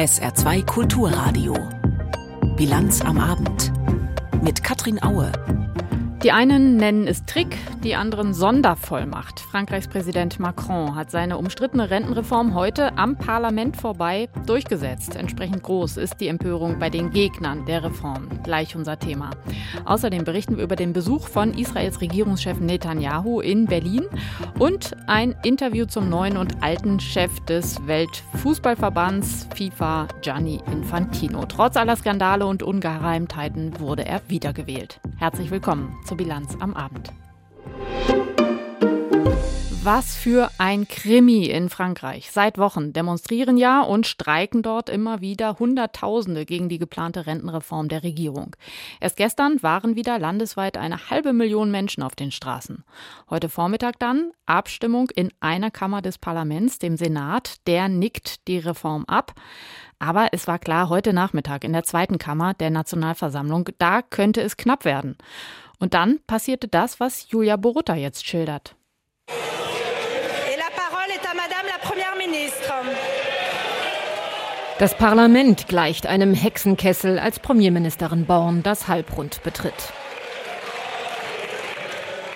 SR2 Kulturradio. Bilanz am Abend. Mit Katrin Aue. Die einen nennen es Trick, die anderen Sondervollmacht. Frankreichs Präsident Macron hat seine umstrittene Rentenreform heute am Parlament vorbei durchgesetzt. Entsprechend groß ist die Empörung bei den Gegnern der Reform. Gleich unser Thema. Außerdem berichten wir über den Besuch von Israels Regierungschef Netanyahu in Berlin und ein Interview zum neuen und alten Chef des Weltfußballverbands FIFA, Gianni Infantino. Trotz aller Skandale und Ungeheimtheiten wurde er wiedergewählt. Herzlich willkommen zur Bilanz am Abend. Was für ein Krimi in Frankreich. Seit Wochen demonstrieren ja und streiken dort immer wieder Hunderttausende gegen die geplante Rentenreform der Regierung. Erst gestern waren wieder landesweit eine halbe Million Menschen auf den Straßen. Heute Vormittag dann Abstimmung in einer Kammer des Parlaments, dem Senat. Der nickt die Reform ab. Aber es war klar, heute Nachmittag in der zweiten Kammer der Nationalversammlung, da könnte es knapp werden. Und dann passierte das, was Julia Borutta jetzt schildert. Das Parlament gleicht einem Hexenkessel, als Premierministerin Born das Halbrund betritt.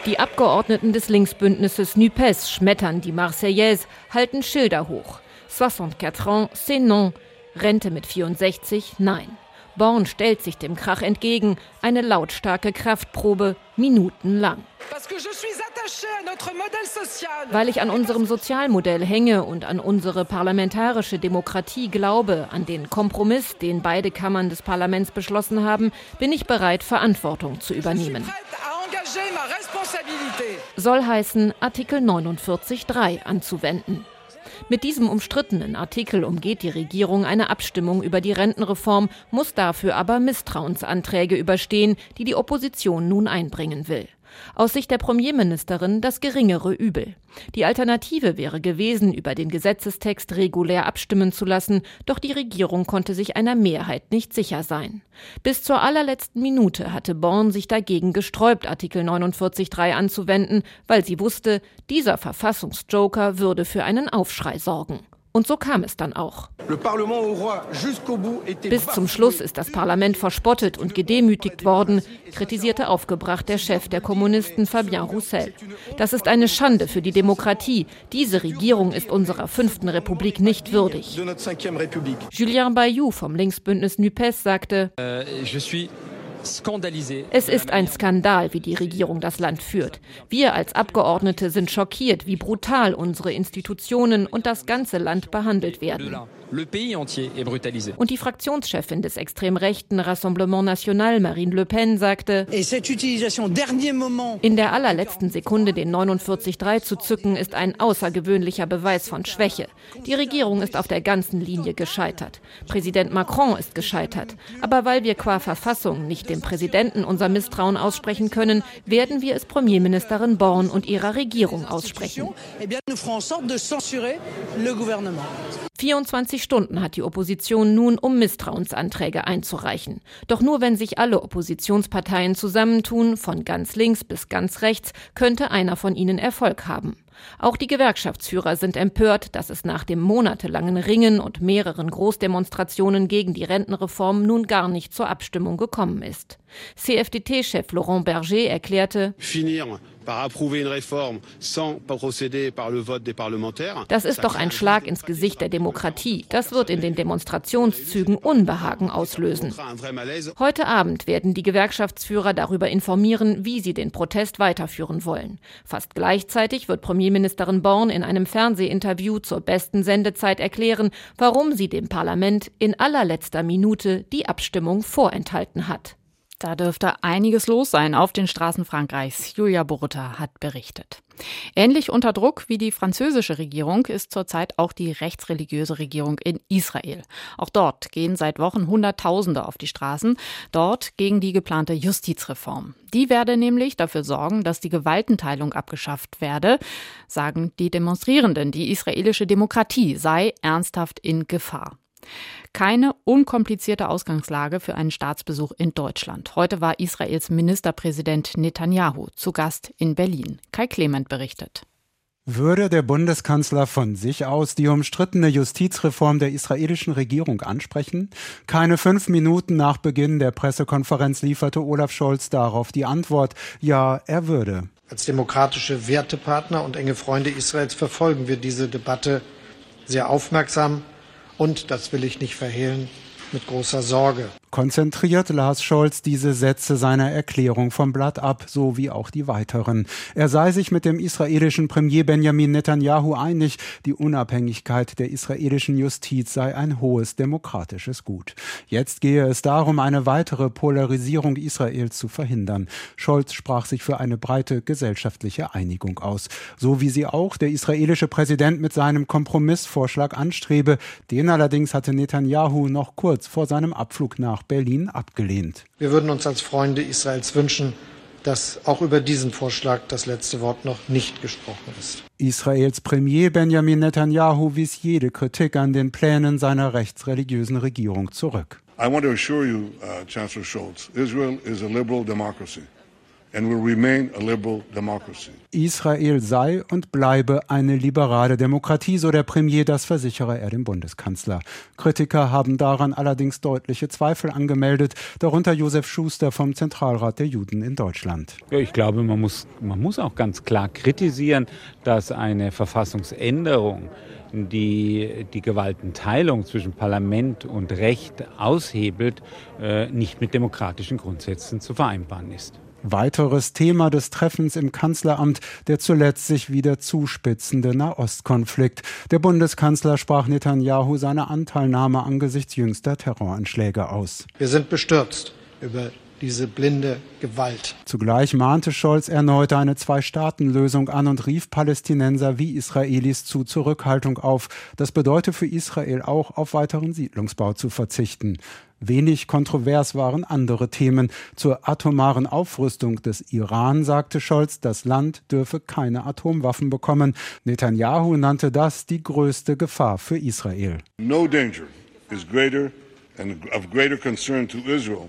Die Abgeordneten des Linksbündnisses NUPES schmettern die Marseillaise, halten Schilder hoch. 64 ans, c'est non. Rente mit 64, nein. Born stellt sich dem Krach entgegen. Eine lautstarke Kraftprobe, minutenlang. Weil ich an unserem Sozialmodell hänge und an unsere parlamentarische Demokratie glaube, an den Kompromiss, den beide Kammern des Parlaments beschlossen haben, bin ich bereit, Verantwortung zu übernehmen. Soll heißen, Artikel 49.3 anzuwenden. Mit diesem umstrittenen Artikel umgeht die Regierung eine Abstimmung über die Rentenreform, muss dafür aber Misstrauensanträge überstehen, die die Opposition nun einbringen will. Aus Sicht der Premierministerin das geringere Übel. Die Alternative wäre gewesen, über den Gesetzestext regulär abstimmen zu lassen, doch die Regierung konnte sich einer Mehrheit nicht sicher sein. Bis zur allerletzten Minute hatte Born sich dagegen gesträubt, Artikel 49.3 anzuwenden, weil sie wusste, dieser Verfassungsjoker würde für einen Aufschrei sorgen. Und so kam es dann auch. Bis zum Schluss ist das Parlament verspottet und gedemütigt worden, kritisierte aufgebracht der Chef der Kommunisten Fabien Roussel. Das ist eine Schande für die Demokratie. Diese Regierung ist unserer fünften Republik nicht würdig. Julien Bayou vom Linksbündnis NUPES sagte, äh, es ist ein Skandal, wie die Regierung das Land führt. Wir als Abgeordnete sind schockiert, wie brutal unsere Institutionen und das ganze Land behandelt werden. Und die Fraktionschefin des extrem rechten Rassemblement National, Marine Le Pen, sagte, in der allerletzten Sekunde den 49.3 zu zücken, ist ein außergewöhnlicher Beweis von Schwäche. Die Regierung ist auf der ganzen Linie gescheitert. Präsident Macron ist gescheitert. Aber weil wir qua Verfassung nicht dem Präsidenten unser Misstrauen aussprechen können, werden wir es Premierministerin Born und ihrer Regierung aussprechen. 24 Stunden hat die Opposition nun, um Misstrauensanträge einzureichen. Doch nur wenn sich alle Oppositionsparteien zusammentun, von ganz links bis ganz rechts, könnte einer von ihnen Erfolg haben. Auch die Gewerkschaftsführer sind empört, dass es nach dem monatelangen Ringen und mehreren Großdemonstrationen gegen die Rentenreform nun gar nicht zur Abstimmung gekommen ist. CFDT-Chef Laurent Berger erklärte, das ist doch ein Schlag ins Gesicht der Demokratie. Das wird in den Demonstrationszügen Unbehagen auslösen. Heute Abend werden die Gewerkschaftsführer darüber informieren, wie sie den Protest weiterführen wollen. Fast gleichzeitig wird Premierministerin Born in einem Fernsehinterview zur besten Sendezeit erklären, warum sie dem Parlament in allerletzter Minute die Abstimmung vorenthalten hat. Da dürfte einiges los sein auf den Straßen Frankreichs. Julia Borutta hat berichtet. Ähnlich unter Druck wie die französische Regierung ist zurzeit auch die rechtsreligiöse Regierung in Israel. Auch dort gehen seit Wochen Hunderttausende auf die Straßen, dort gegen die geplante Justizreform. Die werde nämlich dafür sorgen, dass die Gewaltenteilung abgeschafft werde, sagen die Demonstrierenden. Die israelische Demokratie sei ernsthaft in Gefahr. Keine unkomplizierte Ausgangslage für einen Staatsbesuch in Deutschland. Heute war Israels Ministerpräsident Netanyahu zu Gast in Berlin. Kai Clement berichtet. Würde der Bundeskanzler von sich aus die umstrittene Justizreform der israelischen Regierung ansprechen? Keine fünf Minuten nach Beginn der Pressekonferenz lieferte Olaf Scholz darauf die Antwort, ja, er würde. Als demokratische Wertepartner und enge Freunde Israels verfolgen wir diese Debatte sehr aufmerksam und, das will ich nicht verhehlen, mit großer Sorge. Konzentriert las Scholz diese Sätze seiner Erklärung vom Blatt ab, so wie auch die weiteren. Er sei sich mit dem israelischen Premier Benjamin Netanyahu einig, die Unabhängigkeit der israelischen Justiz sei ein hohes demokratisches Gut. Jetzt gehe es darum, eine weitere Polarisierung Israels zu verhindern. Scholz sprach sich für eine breite gesellschaftliche Einigung aus, so wie sie auch der israelische Präsident mit seinem Kompromissvorschlag anstrebe. Den allerdings hatte Netanyahu noch kurz vor seinem Abflug nach Berlin abgelehnt. Wir würden uns als Freunde Israels wünschen, dass auch über diesen Vorschlag das letzte Wort noch nicht gesprochen ist. Israels Premier Benjamin Netanyahu wies jede Kritik an den Plänen seiner rechtsreligiösen Regierung zurück. I want to assure you, uh, Chancellor Scholz, Israel is a liberal democracy Israel sei und bleibe eine liberale Demokratie, so der Premier, das versichere er dem Bundeskanzler. Kritiker haben daran allerdings deutliche Zweifel angemeldet, darunter Josef Schuster vom Zentralrat der Juden in Deutschland. Ja, ich glaube, man muss, man muss auch ganz klar kritisieren, dass eine Verfassungsänderung die die Gewaltenteilung zwischen Parlament und Recht aushebelt, äh, nicht mit demokratischen Grundsätzen zu vereinbaren ist. Weiteres Thema des Treffens im Kanzleramt der zuletzt sich wieder zuspitzende Nahostkonflikt. Der Bundeskanzler sprach Netanyahu seine Anteilnahme angesichts jüngster Terroranschläge aus. Wir sind bestürzt über diese blinde Gewalt. Zugleich mahnte Scholz erneut eine Zwei-Staaten-Lösung an und rief Palästinenser wie Israelis zu Zurückhaltung auf. Das bedeute für Israel auch, auf weiteren Siedlungsbau zu verzichten. Wenig kontrovers waren andere Themen. Zur atomaren Aufrüstung des Iran sagte Scholz, das Land dürfe keine Atomwaffen bekommen. Netanyahu nannte das die größte Gefahr für Israel. No danger is greater and of greater concern to Israel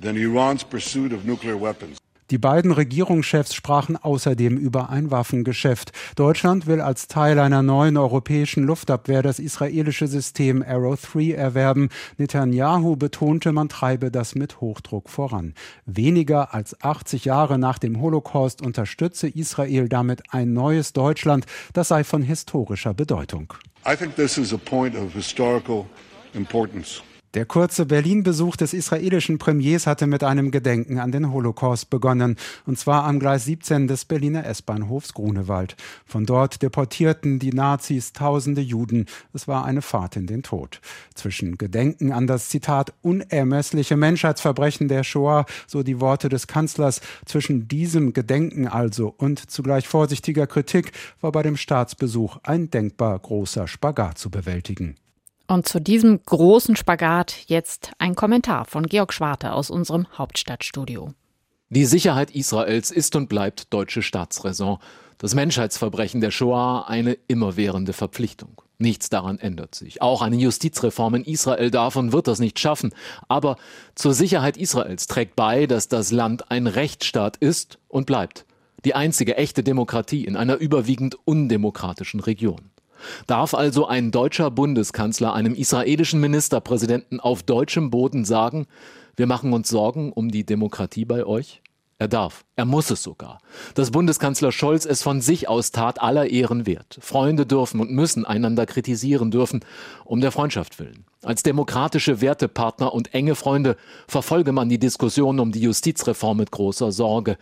than Iran's pursuit of nuclear weapons. Die beiden Regierungschefs sprachen außerdem über ein Waffengeschäft. Deutschland will als Teil einer neuen europäischen Luftabwehr das israelische System Arrow 3 erwerben. Netanyahu betonte, man treibe das mit Hochdruck voran. Weniger als 80 Jahre nach dem Holocaust unterstütze Israel damit ein neues Deutschland. Das sei von historischer Bedeutung. I think this is a point of historical importance. Der kurze Berlin-Besuch des israelischen Premiers hatte mit einem Gedenken an den Holocaust begonnen, und zwar am Gleis 17 des Berliner S-Bahnhofs Grunewald. Von dort deportierten die Nazis tausende Juden. Es war eine Fahrt in den Tod. Zwischen Gedenken an das Zitat unermessliche Menschheitsverbrechen der Shoah, so die Worte des Kanzlers, zwischen diesem Gedenken also und zugleich vorsichtiger Kritik war bei dem Staatsbesuch ein denkbar großer Spagat zu bewältigen. Und zu diesem großen Spagat jetzt ein Kommentar von Georg Schwarte aus unserem Hauptstadtstudio. Die Sicherheit Israels ist und bleibt deutsche Staatsräson. Das Menschheitsverbrechen der Shoah eine immerwährende Verpflichtung. Nichts daran ändert sich. Auch eine Justizreform in Israel und wird das nicht schaffen. Aber zur Sicherheit Israels trägt bei, dass das Land ein Rechtsstaat ist und bleibt. Die einzige echte Demokratie in einer überwiegend undemokratischen Region. Darf also ein deutscher Bundeskanzler einem israelischen Ministerpräsidenten auf deutschem Boden sagen, wir machen uns Sorgen um die Demokratie bei euch? Er darf, er muss es sogar. Dass Bundeskanzler Scholz es von sich aus tat, aller Ehren wert. Freunde dürfen und müssen einander kritisieren dürfen, um der Freundschaft willen. Als demokratische Wertepartner und enge Freunde verfolge man die Diskussion um die Justizreform mit großer Sorge.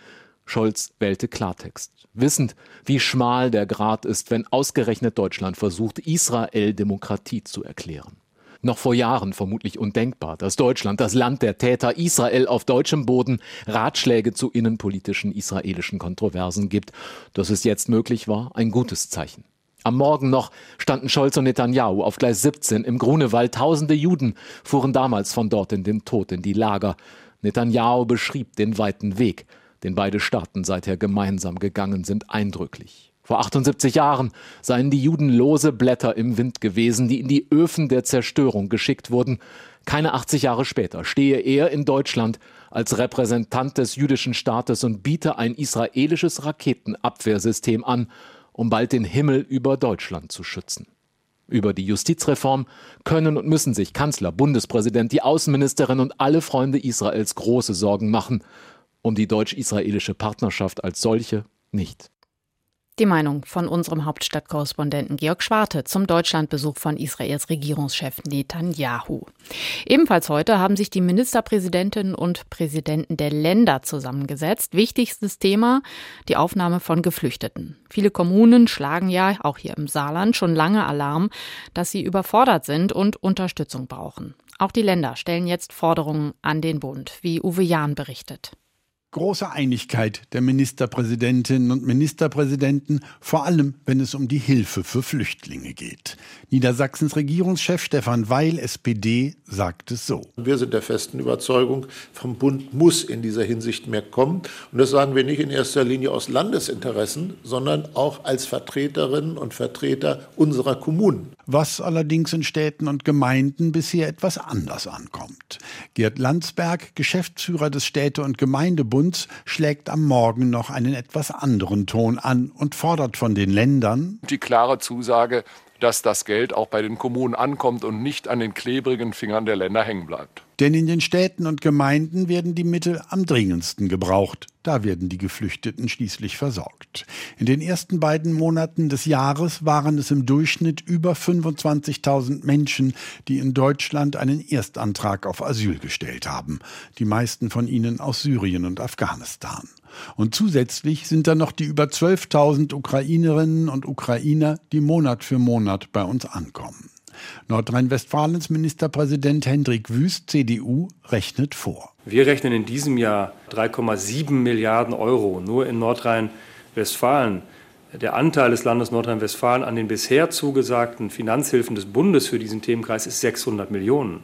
Scholz wählte Klartext, wissend, wie schmal der Grat ist, wenn ausgerechnet Deutschland versucht, Israel Demokratie zu erklären. Noch vor Jahren vermutlich undenkbar, dass Deutschland, das Land der Täter Israel auf deutschem Boden, Ratschläge zu innenpolitischen israelischen Kontroversen gibt. Dass es jetzt möglich war, ein gutes Zeichen. Am Morgen noch standen Scholz und Netanyahu auf Gleis 17 im Grunewald. Tausende Juden fuhren damals von dort in den Tod, in die Lager. Netanyahu beschrieb den weiten Weg den beide Staaten seither gemeinsam gegangen sind, eindrücklich. Vor 78 Jahren seien die Juden lose Blätter im Wind gewesen, die in die Öfen der Zerstörung geschickt wurden. Keine 80 Jahre später stehe er in Deutschland als Repräsentant des jüdischen Staates und biete ein israelisches Raketenabwehrsystem an, um bald den Himmel über Deutschland zu schützen. Über die Justizreform können und müssen sich Kanzler, Bundespräsident, die Außenministerin und alle Freunde Israels große Sorgen machen. Um die deutsch-israelische Partnerschaft als solche nicht. Die Meinung von unserem Hauptstadtkorrespondenten Georg Schwarte zum Deutschlandbesuch von Israels Regierungschef Netanyahu. Ebenfalls heute haben sich die Ministerpräsidentinnen und Präsidenten der Länder zusammengesetzt. Wichtigstes Thema, die Aufnahme von Geflüchteten. Viele Kommunen schlagen ja, auch hier im Saarland, schon lange Alarm, dass sie überfordert sind und Unterstützung brauchen. Auch die Länder stellen jetzt Forderungen an den Bund, wie Uwe Jahn berichtet große Einigkeit der Ministerpräsidentinnen und Ministerpräsidenten, vor allem wenn es um die Hilfe für Flüchtlinge geht. Niedersachsens Regierungschef Stefan Weil, SPD, sagt es so. Wir sind der festen Überzeugung, vom Bund muss in dieser Hinsicht mehr kommen. Und das sagen wir nicht in erster Linie aus Landesinteressen, sondern auch als Vertreterinnen und Vertreter unserer Kommunen. Was allerdings in Städten und Gemeinden bisher etwas anders ankommt. Gerd Landsberg, Geschäftsführer des Städte- und Gemeindebundes, Bund schlägt am Morgen noch einen etwas anderen Ton an und fordert von den Ländern die klare Zusage, dass das Geld auch bei den Kommunen ankommt und nicht an den klebrigen Fingern der Länder hängen bleibt. Denn in den Städten und Gemeinden werden die Mittel am dringendsten gebraucht. Da werden die Geflüchteten schließlich versorgt. In den ersten beiden Monaten des Jahres waren es im Durchschnitt über 25.000 Menschen, die in Deutschland einen Erstantrag auf Asyl gestellt haben. Die meisten von ihnen aus Syrien und Afghanistan. Und zusätzlich sind da noch die über 12.000 Ukrainerinnen und Ukrainer, die Monat für Monat bei uns ankommen. Nordrhein-Westfalens Ministerpräsident Hendrik Wüst, CDU, rechnet vor. Wir rechnen in diesem Jahr 3,7 Milliarden Euro nur in Nordrhein-Westfalen. Der Anteil des Landes Nordrhein-Westfalen an den bisher zugesagten Finanzhilfen des Bundes für diesen Themenkreis ist 600 Millionen.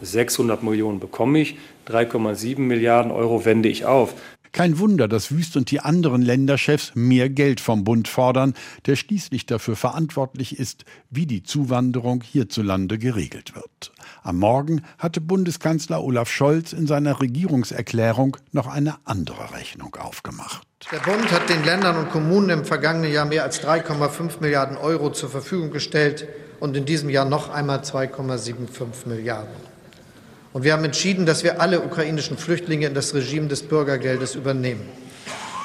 600 Millionen bekomme ich, 3,7 Milliarden Euro wende ich auf. Kein Wunder, dass Wüst und die anderen Länderchefs mehr Geld vom Bund fordern, der schließlich dafür verantwortlich ist, wie die Zuwanderung hierzulande geregelt wird. Am Morgen hatte Bundeskanzler Olaf Scholz in seiner Regierungserklärung noch eine andere Rechnung aufgemacht. Der Bund hat den Ländern und Kommunen im vergangenen Jahr mehr als 3,5 Milliarden Euro zur Verfügung gestellt und in diesem Jahr noch einmal 2,75 Milliarden. Und wir haben entschieden, dass wir alle ukrainischen Flüchtlinge in das Regime des Bürgergeldes übernehmen.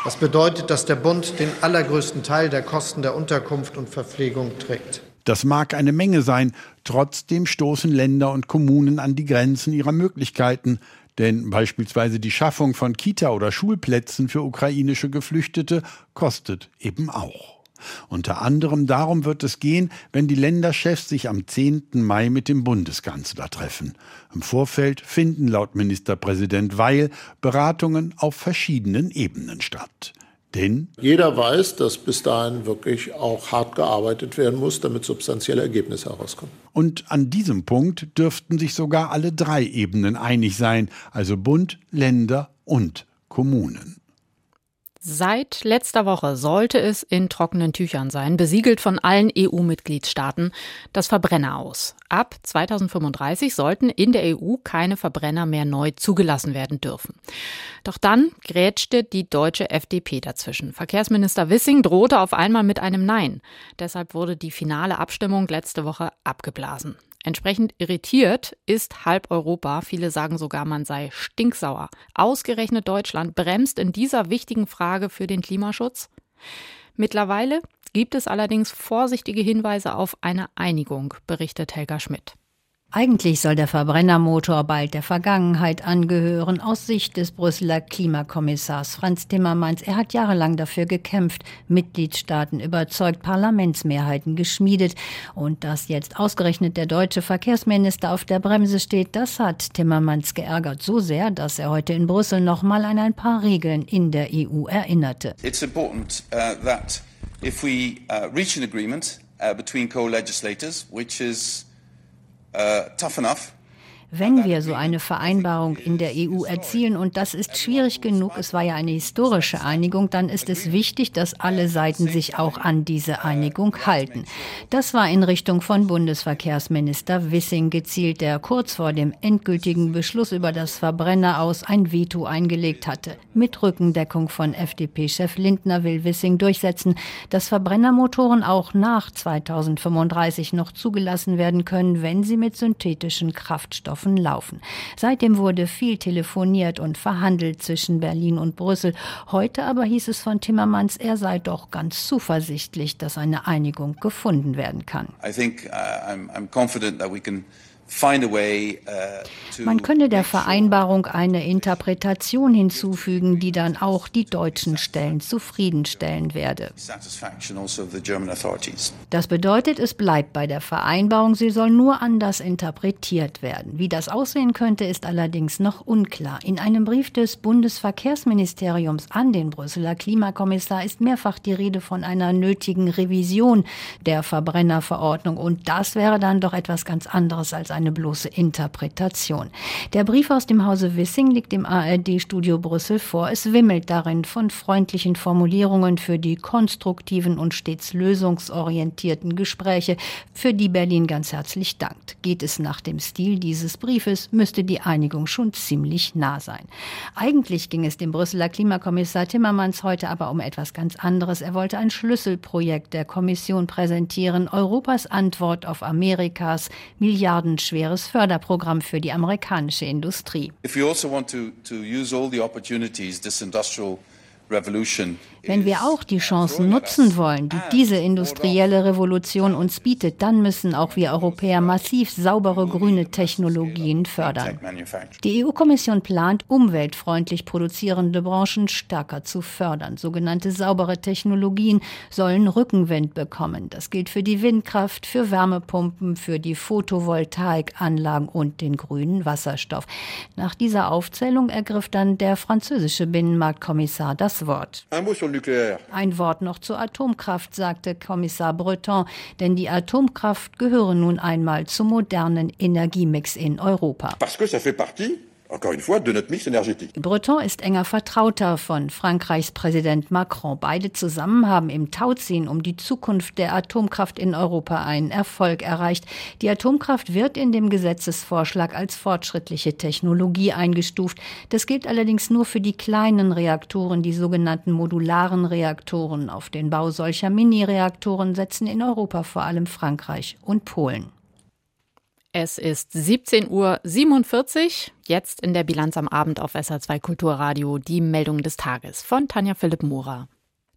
Das bedeutet, dass der Bund den allergrößten Teil der Kosten der Unterkunft und Verpflegung trägt. Das mag eine Menge sein, trotzdem stoßen Länder und Kommunen an die Grenzen ihrer Möglichkeiten, denn beispielsweise die Schaffung von Kita- oder Schulplätzen für ukrainische Geflüchtete kostet eben auch. Unter anderem darum wird es gehen, wenn die Länderchefs sich am 10. Mai mit dem Bundeskanzler treffen. Im Vorfeld finden laut Ministerpräsident Weil Beratungen auf verschiedenen Ebenen statt. Denn jeder weiß, dass bis dahin wirklich auch hart gearbeitet werden muss, damit substanzielle Ergebnisse herauskommen. Und an diesem Punkt dürften sich sogar alle drei Ebenen einig sein, also Bund, Länder und Kommunen. Seit letzter Woche sollte es in trockenen Tüchern sein, besiegelt von allen EU-Mitgliedstaaten, das Verbrenner aus. Ab 2035 sollten in der EU keine Verbrenner mehr neu zugelassen werden dürfen. Doch dann grätschte die deutsche FDP dazwischen. Verkehrsminister Wissing drohte auf einmal mit einem Nein. Deshalb wurde die finale Abstimmung letzte Woche abgeblasen. Entsprechend irritiert ist halb Europa. Viele sagen sogar, man sei stinksauer. Ausgerechnet Deutschland bremst in dieser wichtigen Frage für den Klimaschutz. Mittlerweile gibt es allerdings vorsichtige Hinweise auf eine Einigung, berichtet Helga Schmidt. Eigentlich soll der Verbrennermotor bald der Vergangenheit angehören, aus Sicht des Brüsseler Klimakommissars Franz Timmermans. Er hat jahrelang dafür gekämpft, Mitgliedstaaten überzeugt, Parlamentsmehrheiten geschmiedet. Und dass jetzt ausgerechnet der deutsche Verkehrsminister auf der Bremse steht, das hat Timmermans geärgert so sehr, dass er heute in Brüssel noch mal an ein paar Regeln in der EU erinnerte. It's important uh, that if we uh, reach an agreement uh, between co-legislators, which is Uh, tough enough. Wenn wir so eine Vereinbarung in der EU erzielen, und das ist schwierig genug, es war ja eine historische Einigung, dann ist es wichtig, dass alle Seiten sich auch an diese Einigung halten. Das war in Richtung von Bundesverkehrsminister Wissing gezielt, der kurz vor dem endgültigen Beschluss über das Verbrenner aus ein Veto eingelegt hatte. Mit Rückendeckung von FDP-Chef Lindner will Wissing durchsetzen, dass Verbrennermotoren auch nach 2035 noch zugelassen werden können, wenn sie mit synthetischen Kraftstoffen Flughäfen laufen. Seitdem wurde viel telefoniert und verhandelt zwischen Berlin und Brüssel. Heute aber hieß es von Timmermans, er sei doch ganz zuversichtlich, dass eine Einigung gefunden werden kann. I think uh, I'm, I'm confident that we can Man könne der Vereinbarung eine Interpretation hinzufügen, die dann auch die deutschen Stellen zufriedenstellen werde. Also das bedeutet, es bleibt bei der Vereinbarung, sie soll nur anders interpretiert werden. Wie das aussehen könnte, ist allerdings noch unklar. In einem Brief des Bundesverkehrsministeriums an den Brüsseler Klimakommissar ist mehrfach die Rede von einer nötigen Revision der Verbrennerverordnung und das wäre dann doch etwas ganz anderes als ein eine bloße Interpretation. Der Brief aus dem Hause Wissing liegt im ARD-Studio Brüssel vor. Es wimmelt darin von freundlichen Formulierungen für die konstruktiven und stets lösungsorientierten Gespräche, für die Berlin ganz herzlich dankt. Geht es nach dem Stil dieses Briefes, müsste die Einigung schon ziemlich nah sein. Eigentlich ging es dem Brüsseler Klimakommissar Timmermans heute aber um etwas ganz anderes. Er wollte ein Schlüsselprojekt der Kommission präsentieren, Europas Antwort auf Amerikas Milliarden schweres Förderprogramm für die amerikanische Industrie. If you also want to, to use all the opportunities this industrial wenn wir auch die Chancen nutzen wollen, die diese industrielle Revolution uns bietet, dann müssen auch wir Europäer massiv saubere grüne Technologien fördern. Die EU-Kommission plant, umweltfreundlich produzierende Branchen stärker zu fördern. Sogenannte saubere Technologien sollen Rückenwind bekommen. Das gilt für die Windkraft, für Wärmepumpen, für die Photovoltaikanlagen und den grünen Wasserstoff. Nach dieser Aufzählung ergriff dann der französische Binnenmarktkommissar das Wort. Ein Wort noch zur Atomkraft, sagte Kommissar Breton, denn die Atomkraft gehöre nun einmal zum modernen Energiemix in Europa. Parce que ça fait partie Breton ist enger Vertrauter von Frankreichs Präsident Macron. Beide zusammen haben im Tauziehen um die Zukunft der Atomkraft in Europa einen Erfolg erreicht. Die Atomkraft wird in dem Gesetzesvorschlag als fortschrittliche Technologie eingestuft. Das gilt allerdings nur für die kleinen Reaktoren, die sogenannten modularen Reaktoren. Auf den Bau solcher Mini-Reaktoren setzen in Europa vor allem Frankreich und Polen. Es ist 17.47 Uhr. Jetzt in der Bilanz am Abend auf SR2 Kulturradio die Meldung des Tages von Tanja Philipp Mura.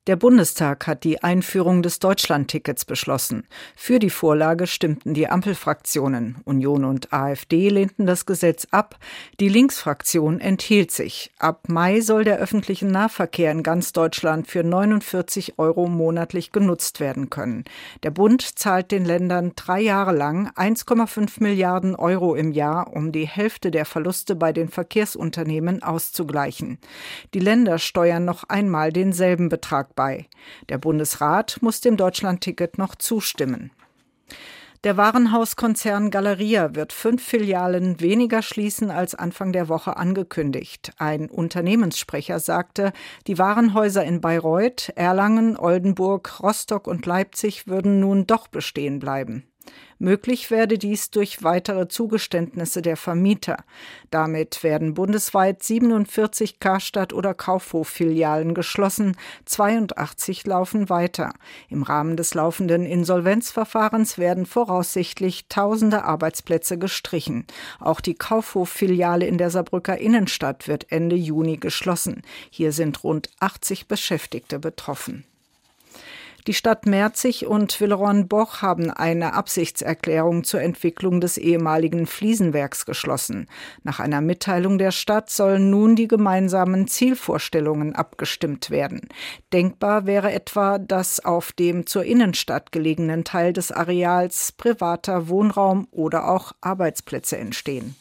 Der Bundestag hat die Einführung des Deutschlandtickets beschlossen. Für die Vorlage stimmten die Ampelfraktionen. Union und AfD lehnten das Gesetz ab. Die Linksfraktion enthielt sich. Ab Mai soll der öffentliche Nahverkehr in ganz Deutschland für 49 Euro monatlich genutzt werden können. Der Bund zahlt den Ländern drei Jahre lang 1,5 Milliarden Euro im Jahr, um die Hälfte der Verluste bei den Verkehrsunternehmen auszugleichen. Die Länder steuern noch einmal denselben Betrag bei. Der Bundesrat muss dem Deutschlandticket noch zustimmen. Der Warenhauskonzern Galeria wird fünf Filialen weniger schließen als Anfang der Woche angekündigt. Ein Unternehmenssprecher sagte, die Warenhäuser in Bayreuth, Erlangen, Oldenburg, Rostock und Leipzig würden nun doch bestehen bleiben. Möglich werde dies durch weitere Zugeständnisse der Vermieter. Damit werden bundesweit 47 Karstadt- oder Kaufhof-Filialen geschlossen, 82 laufen weiter. Im Rahmen des laufenden Insolvenzverfahrens werden voraussichtlich tausende Arbeitsplätze gestrichen. Auch die Kaufhof-Filiale in der Saarbrücker Innenstadt wird Ende Juni geschlossen. Hier sind rund 80 Beschäftigte betroffen. Die Stadt Merzig und Villeroy-Boch haben eine Absichtserklärung zur Entwicklung des ehemaligen Fliesenwerks geschlossen. Nach einer Mitteilung der Stadt sollen nun die gemeinsamen Zielvorstellungen abgestimmt werden. Denkbar wäre etwa, dass auf dem zur Innenstadt gelegenen Teil des Areals privater Wohnraum oder auch Arbeitsplätze entstehen.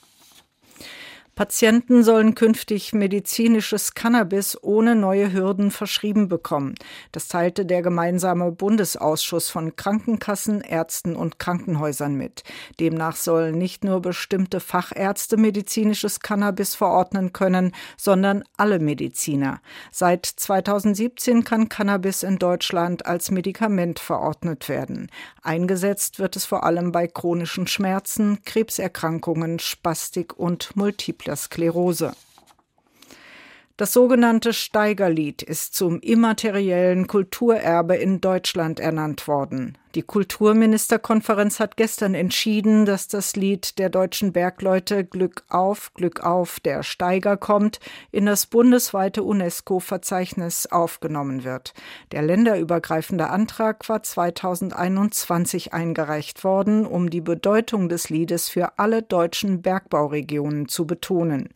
Patienten sollen künftig medizinisches Cannabis ohne neue Hürden verschrieben bekommen. Das teilte der gemeinsame Bundesausschuss von Krankenkassen, Ärzten und Krankenhäusern mit. Demnach sollen nicht nur bestimmte Fachärzte medizinisches Cannabis verordnen können, sondern alle Mediziner. Seit 2017 kann Cannabis in Deutschland als Medikament verordnet werden. Eingesetzt wird es vor allem bei chronischen Schmerzen, Krebserkrankungen, Spastik und Multiple multipler Sklerose. Das sogenannte Steigerlied ist zum immateriellen Kulturerbe in Deutschland ernannt worden. Die Kulturministerkonferenz hat gestern entschieden, dass das Lied der deutschen Bergleute Glück auf, Glück auf, der Steiger kommt, in das bundesweite UNESCO-Verzeichnis aufgenommen wird. Der länderübergreifende Antrag war 2021 eingereicht worden, um die Bedeutung des Liedes für alle deutschen Bergbauregionen zu betonen.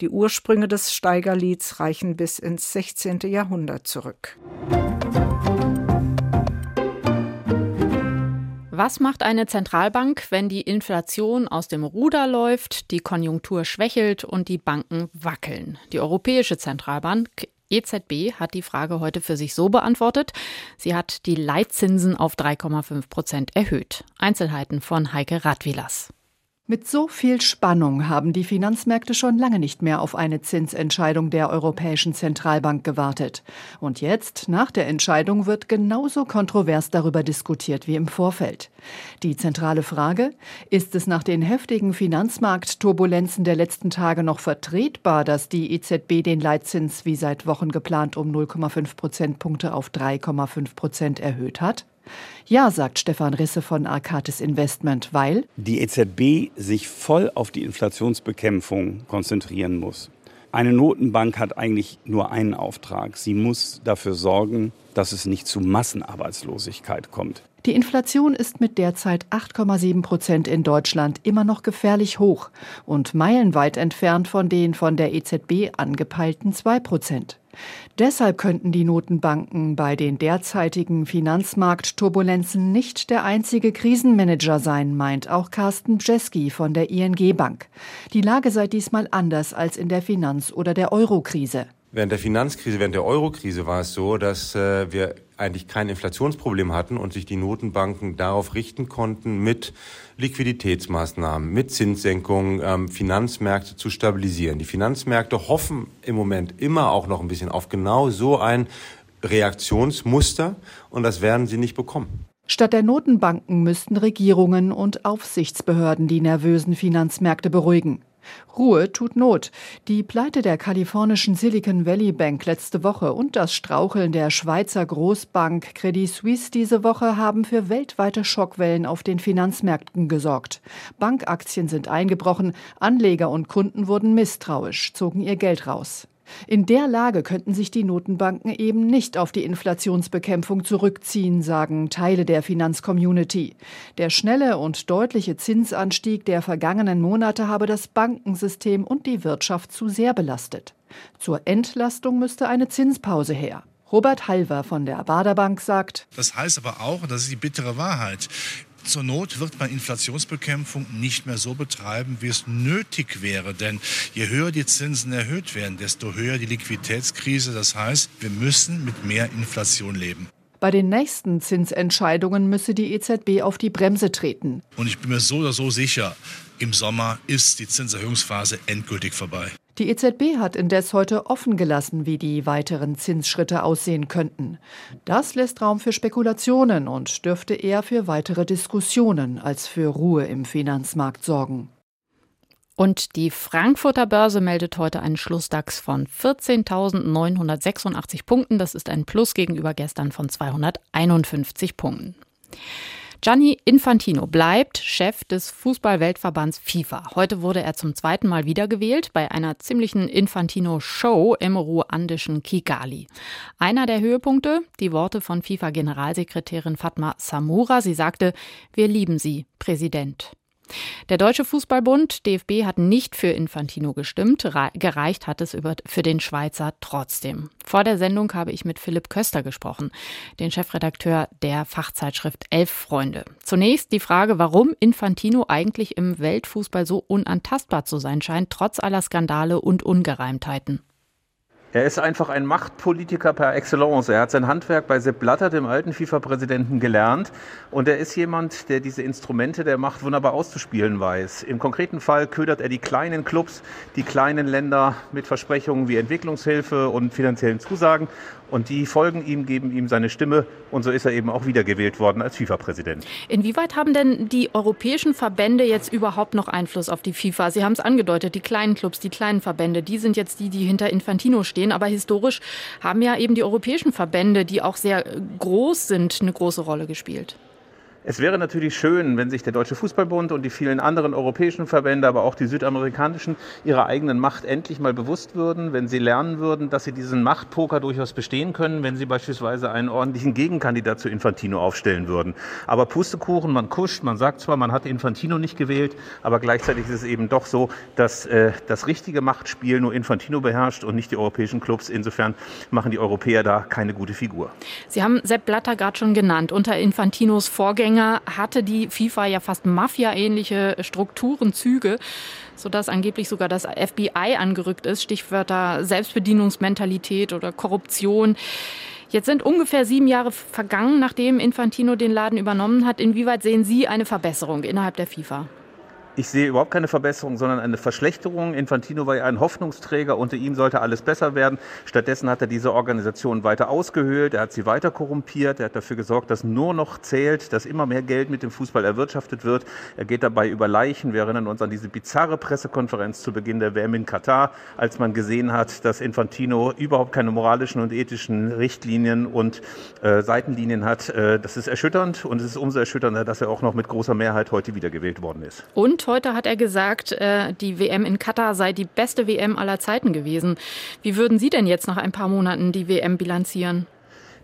Die Ursprünge des Steigerlieds reichen bis ins 16. Jahrhundert zurück. Was macht eine Zentralbank, wenn die Inflation aus dem Ruder läuft, die Konjunktur schwächelt und die Banken wackeln? Die Europäische Zentralbank EZB hat die Frage heute für sich so beantwortet. Sie hat die Leitzinsen auf 3,5 Prozent erhöht. Einzelheiten von Heike Radwilas. Mit so viel Spannung haben die Finanzmärkte schon lange nicht mehr auf eine Zinsentscheidung der Europäischen Zentralbank gewartet. Und jetzt, nach der Entscheidung, wird genauso kontrovers darüber diskutiert wie im Vorfeld. Die zentrale Frage, ist es nach den heftigen Finanzmarktturbulenzen der letzten Tage noch vertretbar, dass die EZB den Leitzins wie seit Wochen geplant um 0,5 Prozentpunkte auf 3,5 Prozent erhöht hat? Ja, sagt Stefan Risse von Arcatis Investment, weil die EZB sich voll auf die Inflationsbekämpfung konzentrieren muss. Eine Notenbank hat eigentlich nur einen Auftrag. Sie muss dafür sorgen, dass es nicht zu Massenarbeitslosigkeit kommt. Die Inflation ist mit derzeit 8,7 Prozent in Deutschland immer noch gefährlich hoch und meilenweit entfernt von den von der EZB angepeilten 2 Prozent. Deshalb könnten die Notenbanken bei den derzeitigen Finanzmarktturbulenzen nicht der einzige Krisenmanager sein, meint auch Carsten Bjeski von der ING Bank. Die Lage sei diesmal anders als in der Finanz- oder der Euro-Krise. Während der Finanzkrise, während der Eurokrise war es so, dass äh, wir eigentlich kein Inflationsproblem hatten und sich die Notenbanken darauf richten konnten, mit Liquiditätsmaßnahmen, mit Zinssenkungen ähm, Finanzmärkte zu stabilisieren. Die Finanzmärkte hoffen im Moment immer auch noch ein bisschen auf genau so ein Reaktionsmuster und das werden sie nicht bekommen. Statt der Notenbanken müssten Regierungen und Aufsichtsbehörden die nervösen Finanzmärkte beruhigen. Ruhe tut Not. Die Pleite der kalifornischen Silicon Valley Bank letzte Woche und das Straucheln der Schweizer Großbank Credit Suisse diese Woche haben für weltweite Schockwellen auf den Finanzmärkten gesorgt. Bankaktien sind eingebrochen, Anleger und Kunden wurden misstrauisch, zogen ihr Geld raus. In der Lage könnten sich die Notenbanken eben nicht auf die Inflationsbekämpfung zurückziehen, sagen Teile der Finanzcommunity. Der schnelle und deutliche Zinsanstieg der vergangenen Monate habe das Bankensystem und die Wirtschaft zu sehr belastet. Zur Entlastung müsste eine Zinspause her. Robert Halver von der Baderbank sagt, Das heißt aber auch, und das ist die bittere Wahrheit, zur Not wird man Inflationsbekämpfung nicht mehr so betreiben, wie es nötig wäre. Denn je höher die Zinsen erhöht werden, desto höher die Liquiditätskrise. Das heißt, wir müssen mit mehr Inflation leben. Bei den nächsten Zinsentscheidungen müsse die EZB auf die Bremse treten. Und ich bin mir so oder so sicher, im Sommer ist die Zinserhöhungsphase endgültig vorbei. Die EZB hat indes heute offen gelassen, wie die weiteren Zinsschritte aussehen könnten. Das lässt Raum für Spekulationen und dürfte eher für weitere Diskussionen als für Ruhe im Finanzmarkt sorgen. Und die Frankfurter Börse meldet heute einen Schlussdax von 14.986 Punkten. Das ist ein Plus gegenüber gestern von 251 Punkten. Gianni Infantino bleibt Chef des Fußballweltverbands FIFA. Heute wurde er zum zweiten Mal wiedergewählt bei einer ziemlichen Infantino-Show im ruandischen Kigali. Einer der Höhepunkte, die Worte von FIFA-Generalsekretärin Fatma Samura. Sie sagte, wir lieben Sie, Präsident. Der Deutsche Fußballbund, DFB, hat nicht für Infantino gestimmt. Gereicht hat es für den Schweizer trotzdem. Vor der Sendung habe ich mit Philipp Köster gesprochen, den Chefredakteur der Fachzeitschrift Elf Freunde. Zunächst die Frage, warum Infantino eigentlich im Weltfußball so unantastbar zu sein scheint, trotz aller Skandale und Ungereimtheiten. Er ist einfach ein Machtpolitiker par excellence. Er hat sein Handwerk bei Sepp Blatter, dem alten FIFA-Präsidenten, gelernt. Und er ist jemand, der diese Instrumente der Macht wunderbar auszuspielen weiß. Im konkreten Fall ködert er die kleinen Clubs, die kleinen Länder mit Versprechungen wie Entwicklungshilfe und finanziellen Zusagen. Und die folgen ihm, geben ihm seine Stimme. Und so ist er eben auch wiedergewählt worden als FIFA-Präsident. Inwieweit haben denn die europäischen Verbände jetzt überhaupt noch Einfluss auf die FIFA? Sie haben es angedeutet, die kleinen Clubs, die kleinen Verbände, die sind jetzt die, die hinter Infantino stehen. Aber historisch haben ja eben die europäischen Verbände, die auch sehr groß sind, eine große Rolle gespielt. Es wäre natürlich schön, wenn sich der Deutsche Fußballbund und die vielen anderen europäischen Verbände, aber auch die südamerikanischen, ihrer eigenen Macht endlich mal bewusst würden, wenn sie lernen würden, dass sie diesen Machtpoker durchaus bestehen können, wenn sie beispielsweise einen ordentlichen Gegenkandidat zu Infantino aufstellen würden. Aber Pustekuchen, man kuscht, man sagt zwar, man hat Infantino nicht gewählt, aber gleichzeitig ist es eben doch so, dass äh, das richtige Machtspiel nur Infantino beherrscht und nicht die europäischen Clubs. Insofern machen die Europäer da keine gute Figur. Sie haben Sepp Blatter gerade schon genannt. Unter Infantinos Vorgänger Vorgänger hatte die FIFA ja fast Mafia-ähnliche Strukturen, Züge, sodass angeblich sogar das FBI angerückt ist. Stichwörter Selbstbedienungsmentalität oder Korruption. Jetzt sind ungefähr sieben Jahre vergangen, nachdem Infantino den Laden übernommen hat. Inwieweit sehen Sie eine Verbesserung innerhalb der FIFA? Ich sehe überhaupt keine Verbesserung, sondern eine Verschlechterung. Infantino war ja ein Hoffnungsträger, unter ihm sollte alles besser werden. Stattdessen hat er diese Organisation weiter ausgehöhlt, er hat sie weiter korrumpiert, er hat dafür gesorgt, dass nur noch zählt, dass immer mehr Geld mit dem Fußball erwirtschaftet wird. Er geht dabei über Leichen. Wir erinnern uns an diese bizarre Pressekonferenz zu Beginn der WM in Katar, als man gesehen hat, dass Infantino überhaupt keine moralischen und ethischen Richtlinien und äh, Seitenlinien hat. Äh, das ist erschütternd und es ist umso erschütternder, dass er auch noch mit großer Mehrheit heute wiedergewählt worden ist. Und heute hat er gesagt, äh, die WM in Katar sei die beste WM aller Zeiten gewesen. Wie würden Sie denn jetzt nach ein paar Monaten die WM bilanzieren?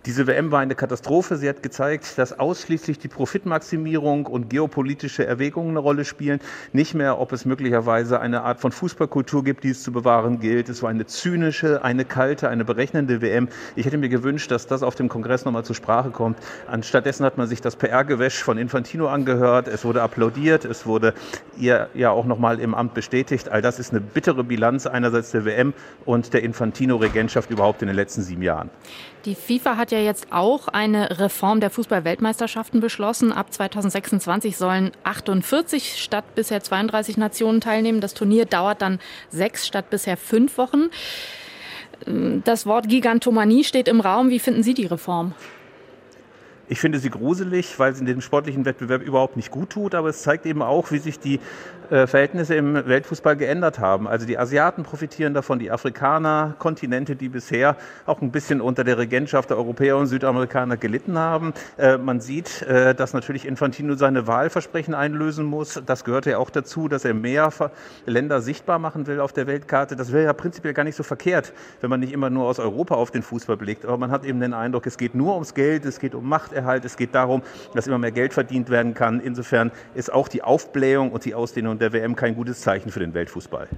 Diese WM war eine Katastrophe. Sie hat gezeigt, dass ausschließlich die Profitmaximierung und geopolitische Erwägungen eine Rolle spielen. Nicht mehr, ob es möglicherweise eine Art von Fußballkultur gibt, die es zu bewahren gilt. Es war eine zynische, eine kalte, eine berechnende WM. Ich hätte mir gewünscht, dass das auf dem Kongress nochmal zur Sprache kommt. Anstattdessen hat man sich das PR-Gewäsch von Infantino angehört. Es wurde applaudiert. Es wurde ihr ja auch nochmal im Amt bestätigt. All das ist eine bittere Bilanz einerseits der WM und der Infantino-Regentschaft überhaupt in den letzten sieben Jahren. Die FIFA hat ja jetzt auch eine Reform der Fußball-Weltmeisterschaften beschlossen. Ab 2026 sollen 48 statt bisher 32 Nationen teilnehmen. Das Turnier dauert dann sechs statt bisher fünf Wochen. Das Wort Gigantomanie steht im Raum. Wie finden Sie die Reform? Ich finde sie gruselig, weil sie den sportlichen Wettbewerb überhaupt nicht gut tut, aber es zeigt eben auch, wie sich die äh, Verhältnisse im Weltfußball geändert haben. Also die Asiaten profitieren davon, die Afrikaner, Kontinente, die bisher auch ein bisschen unter der Regentschaft der Europäer und Südamerikaner gelitten haben. Äh, man sieht, äh, dass natürlich Infantino seine Wahlversprechen einlösen muss. Das gehört ja auch dazu, dass er mehr Länder sichtbar machen will auf der Weltkarte. Das wäre ja prinzipiell gar nicht so verkehrt, wenn man nicht immer nur aus Europa auf den Fußball blickt. Aber man hat eben den Eindruck, es geht nur ums Geld, es geht um Machterhalt, es geht darum, dass immer mehr Geld verdient werden kann. Insofern ist auch die Aufblähung und die Ausdehnung der WM kein gutes Zeichen für den Weltfußball.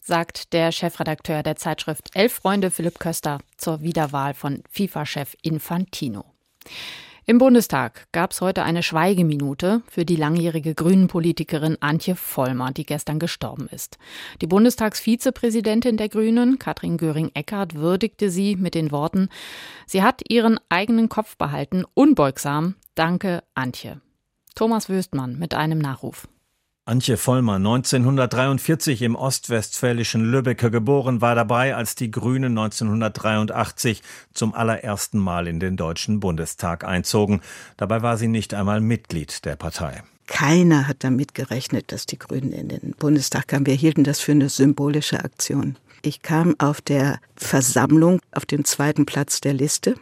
Sagt der Chefredakteur der Zeitschrift Elf Freunde Philipp Köster zur Wiederwahl von FIFA-Chef Infantino. Im Bundestag gab es heute eine Schweigeminute für die langjährige Grünen-Politikerin Antje Vollmer, die gestern gestorben ist. Die Bundestagsvizepräsidentin der Grünen, Katrin Göring-Eckardt, würdigte sie mit den Worten: Sie hat ihren eigenen Kopf behalten, unbeugsam. Danke, Antje. Thomas Wöstmann mit einem Nachruf. Antje Vollmer, 1943 im ostwestfälischen Lübbecke geboren, war dabei, als die Grünen 1983 zum allerersten Mal in den Deutschen Bundestag einzogen. Dabei war sie nicht einmal Mitglied der Partei. Keiner hat damit gerechnet, dass die Grünen in den Bundestag kamen. Wir hielten das für eine symbolische Aktion. Ich kam auf der Versammlung auf dem zweiten Platz der Liste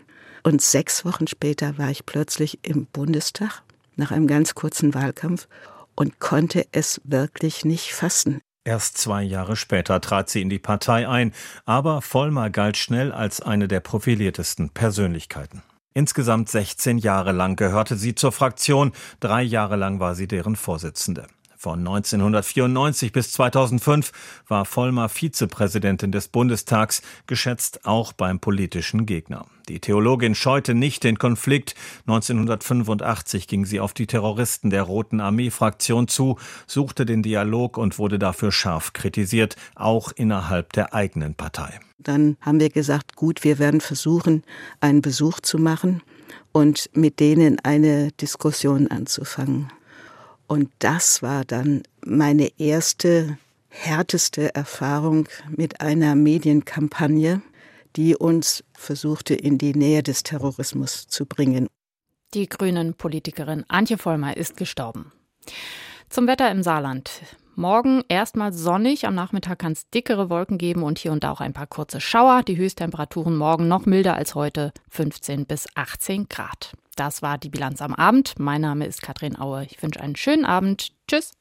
und sechs Wochen später war ich plötzlich im Bundestag nach einem ganz kurzen Wahlkampf und konnte es wirklich nicht fassen. Erst zwei Jahre später trat sie in die Partei ein, aber Vollmer galt schnell als eine der profiliertesten Persönlichkeiten. Insgesamt 16 Jahre lang gehörte sie zur Fraktion, drei Jahre lang war sie deren Vorsitzende. Von 1994 bis 2005 war Vollmer Vizepräsidentin des Bundestags, geschätzt auch beim politischen Gegner. Die Theologin scheute nicht den Konflikt. 1985 ging sie auf die Terroristen der Roten Armee-Fraktion zu, suchte den Dialog und wurde dafür scharf kritisiert, auch innerhalb der eigenen Partei. Dann haben wir gesagt, gut, wir werden versuchen, einen Besuch zu machen und mit denen eine Diskussion anzufangen. Und das war dann meine erste härteste Erfahrung mit einer Medienkampagne, die uns versuchte, in die Nähe des Terrorismus zu bringen. Die grünen Politikerin Antje Vollmer ist gestorben. Zum Wetter im Saarland. Morgen erstmal sonnig, am Nachmittag kann es dickere Wolken geben und hier und da auch ein paar kurze Schauer. Die Höchsttemperaturen morgen noch milder als heute, 15 bis 18 Grad. Das war die Bilanz am Abend. Mein Name ist Katrin Aue. Ich wünsche einen schönen Abend. Tschüss.